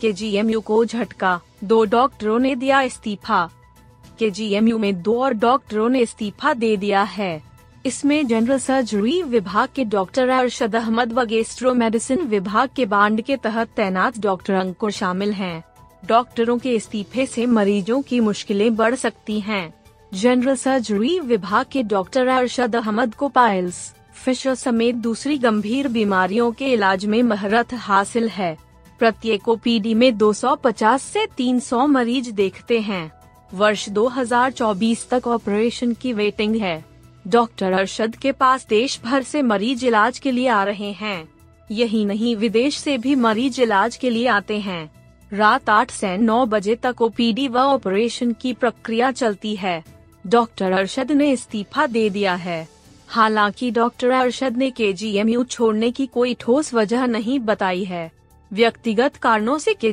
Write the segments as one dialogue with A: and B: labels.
A: के जी को झटका, दो डॉक्टरों ने दिया इस्तीफा के जी में दो और डॉक्टरों ने इस्तीफा दे दिया है इसमें जनरल सर्जरी विभाग के डॉक्टर अरशद अहमद व गेस्ट्रो मेडिसिन विभाग के बांड के तहत तैनात डॉक्टर अंकुर शामिल हैं। डॉक्टरों के इस्तीफे से मरीजों की मुश्किलें बढ़ सकती हैं। जनरल सर्जरी विभाग के डॉक्टर अरशद अहमद को पाइल्स फिशर समेत दूसरी गंभीर बीमारियों के इलाज में महारत हासिल है प्रत्येक ओपीडी में 250 से 300 मरीज़ देखते हैं। वर्ष 2024 तक ऑपरेशन की वेटिंग है। डॉक्टर अरशद के पास देश भर से मरीज़ इलाज के लिए आ रहे हैं। यही नहीं, विदेश से भी मरीज़ इलाज के लिए आते हैं। रात आठ से नौ बजे तक ओपीडी व ऑपरेशन की प्रक्रिया चलती है। डॉक्टर अरशद ने इस्तीफा दे दिया है। हालाँकि डॉक्टर अरशद ने के छोड़ने की कोई ठोस वजह नहीं बताई है। व्यक्तिगत कारणों से के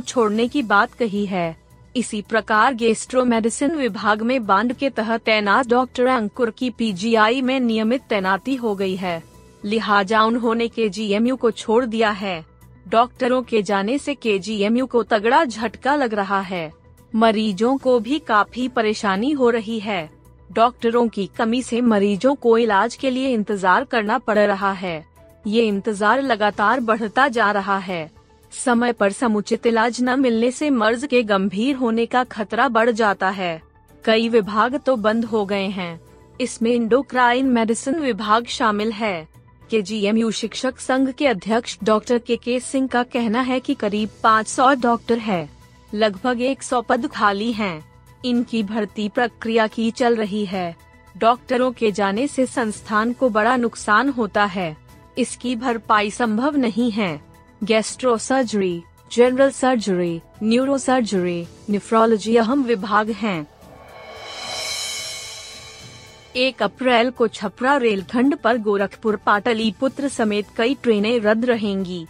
A: छोड़ने की बात कही है। इसी प्रकार गेस्ट्रो मेडिसिन विभाग में बांड के तहत तैनात डॉक्टर अंकुर की पीजीआई में नियमित तैनाती हो गई है। लिहाजा उन्होंने के को छोड़ दिया है। डॉक्टरों के जाने से के को तगड़ा झटका लग रहा है। मरीजों को भी काफ़ी परेशानी हो रही है। डॉक्टरों की कमी से मरीजों को इलाज के लिए इंतज़ार करना पड़ रहा है। ये इंतज़ार लगातार बढ़ता जा रहा है। समय पर समुचित इलाज न मिलने से मर्ज के गंभीर होने का खतरा बढ़ जाता है। कई विभाग तो बंद हो गए हैं। इसमें इंडोक्राइन मेडिसिन विभाग शामिल है। के जी शिक्षक संघ के अध्यक्ष डॉक्टर के के सिंह का कहना है कि करीब 500 डॉक्टर है। लगभग 100 पद खाली हैं। इनकी भर्ती प्रक्रिया की चल रही है। डॉक्टरों के जाने से संस्थान को बड़ा नुकसान होता है। इसकी भरपाई संभव नहीं है। Gastro surgery general surgery neuro surgery nephrology अहम विभाग हैं। एक अप्रैल को छपरा रेलखंड पर गोरखपुर पाटलिपुत्र समेत कई ट्रेनें रद्द रहेंगी।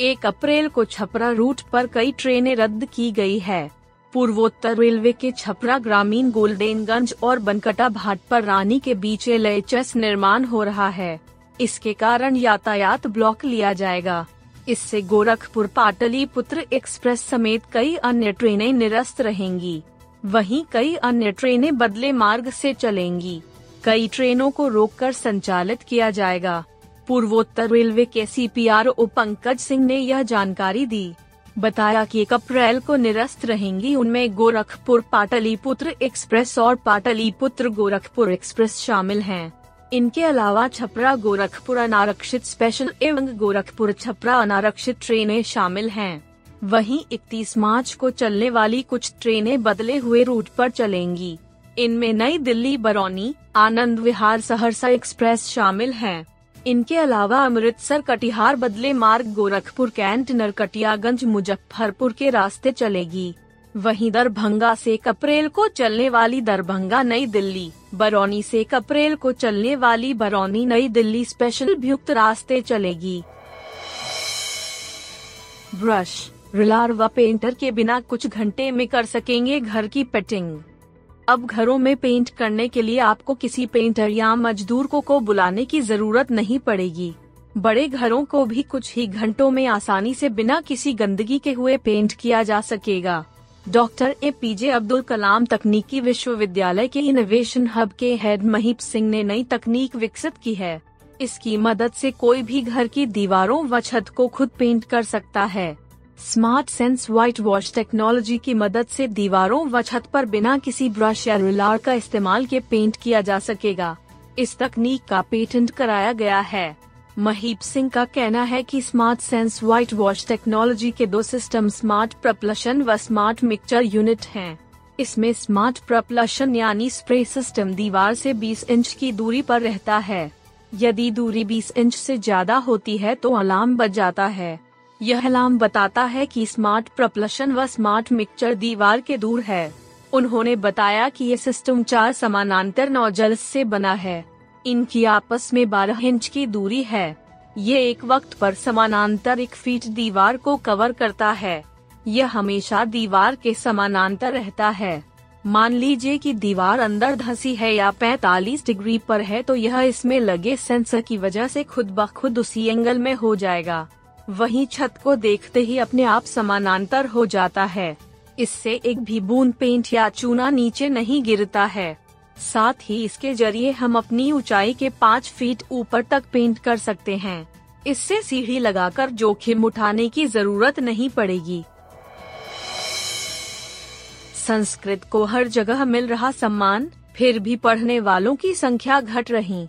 A: एक अप्रैल को छपरा रूट पर कई ट्रेनें रद्द की गई है। पूर्वोत्तर रेलवे के छपरा ग्रामीण गोल्डेनगंज और बनकटा भाट पर रानी के बीच एल निर्माण हो रहा है। इसके कारण यातायात ब्लॉक लिया जाएगा। इससे गोरखपुर पाटलिपुत्र एक्सप्रेस समेत कई अन्य ट्रेनें निरस्त रहेंगी। वहीं कई अन्य ट्रेनें बदले मार्ग से चलेंगी। कई ट्रेनों को रोककर संचालित किया जाएगा। पूर्वोत्तर रेलवे के C P R O Pankaj Singh ने यह जानकारी दी। बताया कि एक अप्रैल को निरस्त रहेंगी उनमें गोरखपुर पाटलिपुत्र एक्सप्रेस और पाटलिपुत्र गोरखपुर एक्सप्रेस शामिल हैं। इनके अलावा छपरा, गोरखपुर अनारक्षित स्पेशल एवं गोरखपुर छपरा अनारक्षित ट्रेनें शामिल हैं। वहीं 31 मार्च को चलने वाली कुछ ट्रेनें बदले हुए रूट पर चलेंगी इनमें नई दिल्ली, बरौनी, आनंद विहार, सहरसा एक्सप्रेस शामिल हैं। इनके अलावा अमृतसर, कटिहार बदले मार्ग, गोरखपुर कैंट, नरकटियागंज, मुजफ्फरपुर के रास्ते चलेगी वहीं दरभंगा से अप्रैल को चलने वाली दरभंगा नई दिल्ली, बरौनी से अप्रैल को चलने वाली बरौनी नई दिल्ली स्पेशल भुक्त रास्ते चलेगी। ब्रश, रिलार व पेंटर के बिना कुछ घंटे में कर सकेंगे घर की पेटिंग। अब घरों में पेंट करने के लिए आपको किसी पेंटर या मजदूर को को बुलाने की ज़रूरत नहीं पड़ेगी। बड़े घरों को भी कुछ ही घंटों में आसानी से बिना किसी गंदगी के हुए पेंट किया जा सकेगा। Doctor A P J Abdul Kalam तकनीकी विश्वविद्यालय के इनोवेशन हब के हेड महीप सिंह ने नई तकनीक विकसित की है। इसकी मदद से कोई भी घर की दीवारों व छत को खुद पेंट कर सकता है। Smart sense white wash technology की मदद से दीवारों व छत पर बिना किसी ब्रश या रुलार का इस्तेमाल के पेंट किया जा सकेगा। इस तकनीक का पेटेंट कराया गया है। महीप सिंह का कहना है कि smart sense white wash technology के दो सिस्टम स्मार्ट प्रपलशन व स्मार्ट मिक्सचर यूनिट हैं। इसमें स्मार्ट प्रपलशन यानी स्प्रे सिस्टम दीवार से 20 इंच की दूरी पर रहता है। यदि दूरी 20 इंच से ज़्यादा होती है तो अलार्म बज जाता है। यह अलार्म बताता है कि स्मार्ट प्रपलशन व स्मार्ट मिक्सचर दीवार के दूर है। उन्होंने बताया कि ये सिस्टम चार समानांतर नोजल से बना है। इनकी आपस में 12 इंच की दूरी है। ये एक वक्त पर समानांतर एक फीट दीवार को कवर करता है। यह हमेशा दीवार के समानांतर रहता है। मान लीजिए कि दीवार अंदर धसी है या 45 डिग्री पर है तो यह इसमें लगे सेंसर की वजह से खुद ब खुद उसी एंगल में हो जाएगा। वहीं छत को देखते ही अपने आप समानांतर हो जाता है। इससे एक भी बूंद पेंट या चूना नीचे नहीं गिरता है। साथ ही इसके ज़रिए हम अपनी ऊंचाई के पाँच फीट ऊपर तक पेंट कर सकते हैं। इससे सीढ़ी लगाकर जोखिम उठाने की ज़रूरत नहीं पड़ेगी। संस्कृत को हर जगह मिल रहा सम्मान, फिर भी पढ़ने वालों की संख्या घट रही।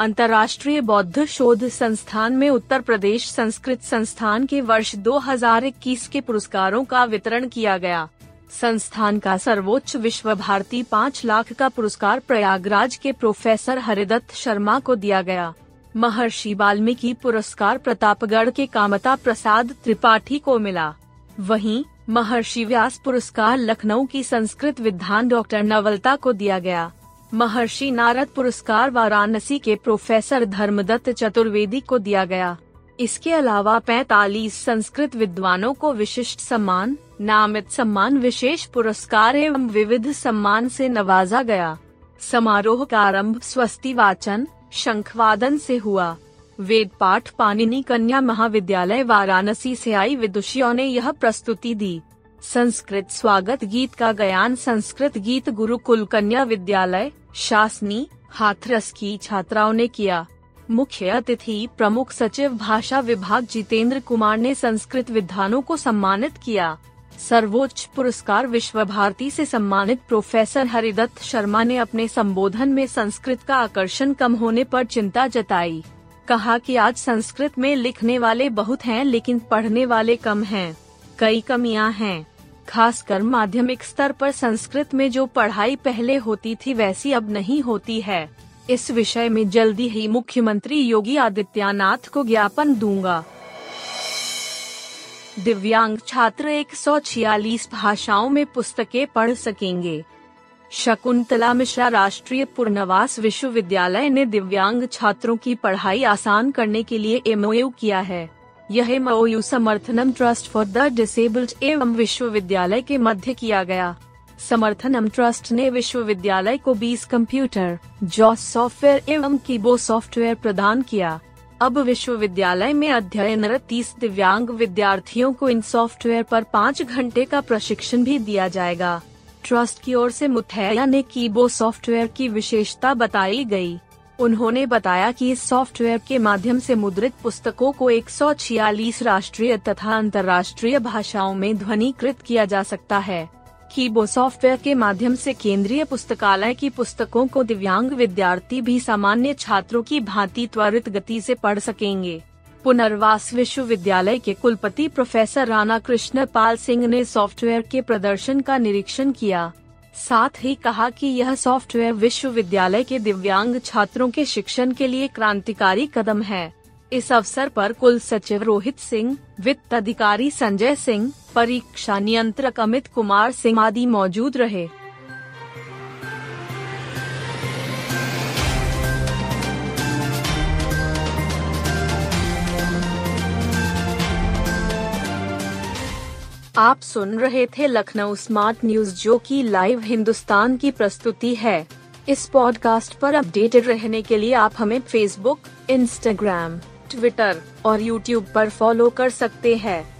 A: अंतर्राष्ट्रीय बौद्ध शोध संस्थान में उत्तर प्रदेश संस्कृत संस्थान के वर्ष 2021 के पुरस्कारों का वितरण किया गया। संस्थान का सर्वोच्च विश्व भारती पाँच लाख का पुरस्कार प्रयागराज के प्रोफेसर हरिदत्त शर्मा को दिया गया। महर्षि वाल्मीकि पुरस्कार प्रतापगढ़ के कामता प्रसाद त्रिपाठी को मिला। वहीं, महर्षि व्यास पुरस्कार लखनऊ की संस्कृत विद्वान डॉक्टर नवलता को दिया गया। महर्षि नारद पुरस्कार वाराणसी के प्रोफेसर धर्मदत्त चतुर्वेदी को दिया गया। इसके अलावा 45 संस्कृत विद्वानों को विशिष्ट सम्मान नामित सम्मान विशेष पुरस्कार एवं विविध सम्मान से नवाजा गया। समारोह का आरंभ स्वस्ति वाचन, शंखवादन से हुआ। वेद पाठ पानिनी कन्या महाविद्यालय वाराणसी से आई विदुषियों ने यह प्रस्तुति दी। संस्कृत स्वागत गीत का गायन संस्कृत गीत गुरुकुल कन्या विद्यालय, शासनी, हाथरस की छात्राओं ने किया। मुख्य अतिथि प्रमुख सचिव भाषा विभाग जितेंद्र कुमार ने संस्कृत विद्वानों को सम्मानित किया। सर्वोच्च पुरस्कार विश्व भारती से सम्मानित प्रोफेसर हरिदत्त शर्मा ने अपने संबोधन में संस्कृत का आकर्षण कम होने पर चिंता जताई। कहा कि आज संस्कृत में लिखने वाले बहुत हैं, लेकिन पढ़ने वाले कम हैं। कई कमियाँ हैं। खासकर माध्यमिक स्तर पर संस्कृत में जो पढ़ाई पहले होती थी, वैसी अब नहीं होती है। इस विषय में जल्दी ही मुख्यमंत्री योगी आदित्यनाथ को ज्ञापन दूँगा। दिव्यांग छात्र एक भाषाओं में पुस्तकें पढ़ सकेंगे। शकुंतला मिश्रा राष्ट्रीय पूर्णवास विश्वविद्यालय ने दिव्यांग छात्रों की पढ़ाई आसान करने के लिए एमओयू किया है। यह MOU Samarthanam trust for the disabled एवं विश्वविद्यालय के मध्य किया गया। समर्थनम ट्रस्ट ने विश्वविद्यालय को 20 कंप्यूटर जॉस सॉफ्टवेयर एवं कीबो सॉफ्टवेयर प्रदान किया। अब विश्वविद्यालय में अध्ययनरत तीस दिव्यांग विद्यार्थियों को इन सॉफ्टवेयर पर पाँच घंटे का प्रशिक्षण भी दिया जाएगा ट्रस्ट की ओर से मुथैया ने कीबो सॉफ्टवेयर की विशेषता बताई गई। उन्होंने बताया कि इस सॉफ्टवेयर के माध्यम से मुद्रित पुस्तकों को एक सौ छियालीस राष्ट्रीय तथा अंतर्राष्ट्रीय भाषाओं में ध्वनिकृत किया जा सकता है कीबो सॉफ्टवेयर के माध्यम से केंद्रीय पुस्तकालय की पुस्तकों को दिव्यांग विद्यार्थी भी सामान्य छात्रों की भांति त्वरित गति से पढ़ सकेंगे। पुनर्वास विश्वविद्यालय के कुलपति प्रोफेसर राणा कृष्ण पाल सिंह ने सॉफ्टवेयर के प्रदर्शन का निरीक्षण किया। साथ ही कहा कि यह सॉफ्टवेयर विश्वविद्यालय के दिव्यांग छात्रों के शिक्षण के लिए क्रांतिकारी कदम है। इस अवसर पर कुल सचिव रोहित सिंह, वित्त अधिकारी संजय सिंह परीक्षा नियंत्रक अमित कुमार सिंह आदि मौजूद रहे। आप सुन रहे थे लखनऊ स्मार्ट न्यूज़, जो की लाइव हिंदुस्तान की प्रस्तुति है। इस पॉडकास्ट पर अपडेटेड रहने के लिए आप हमें फेसबुक इंस्टाग्राम ट्विटर और यूट्यूब पर फॉलो कर सकते हैं।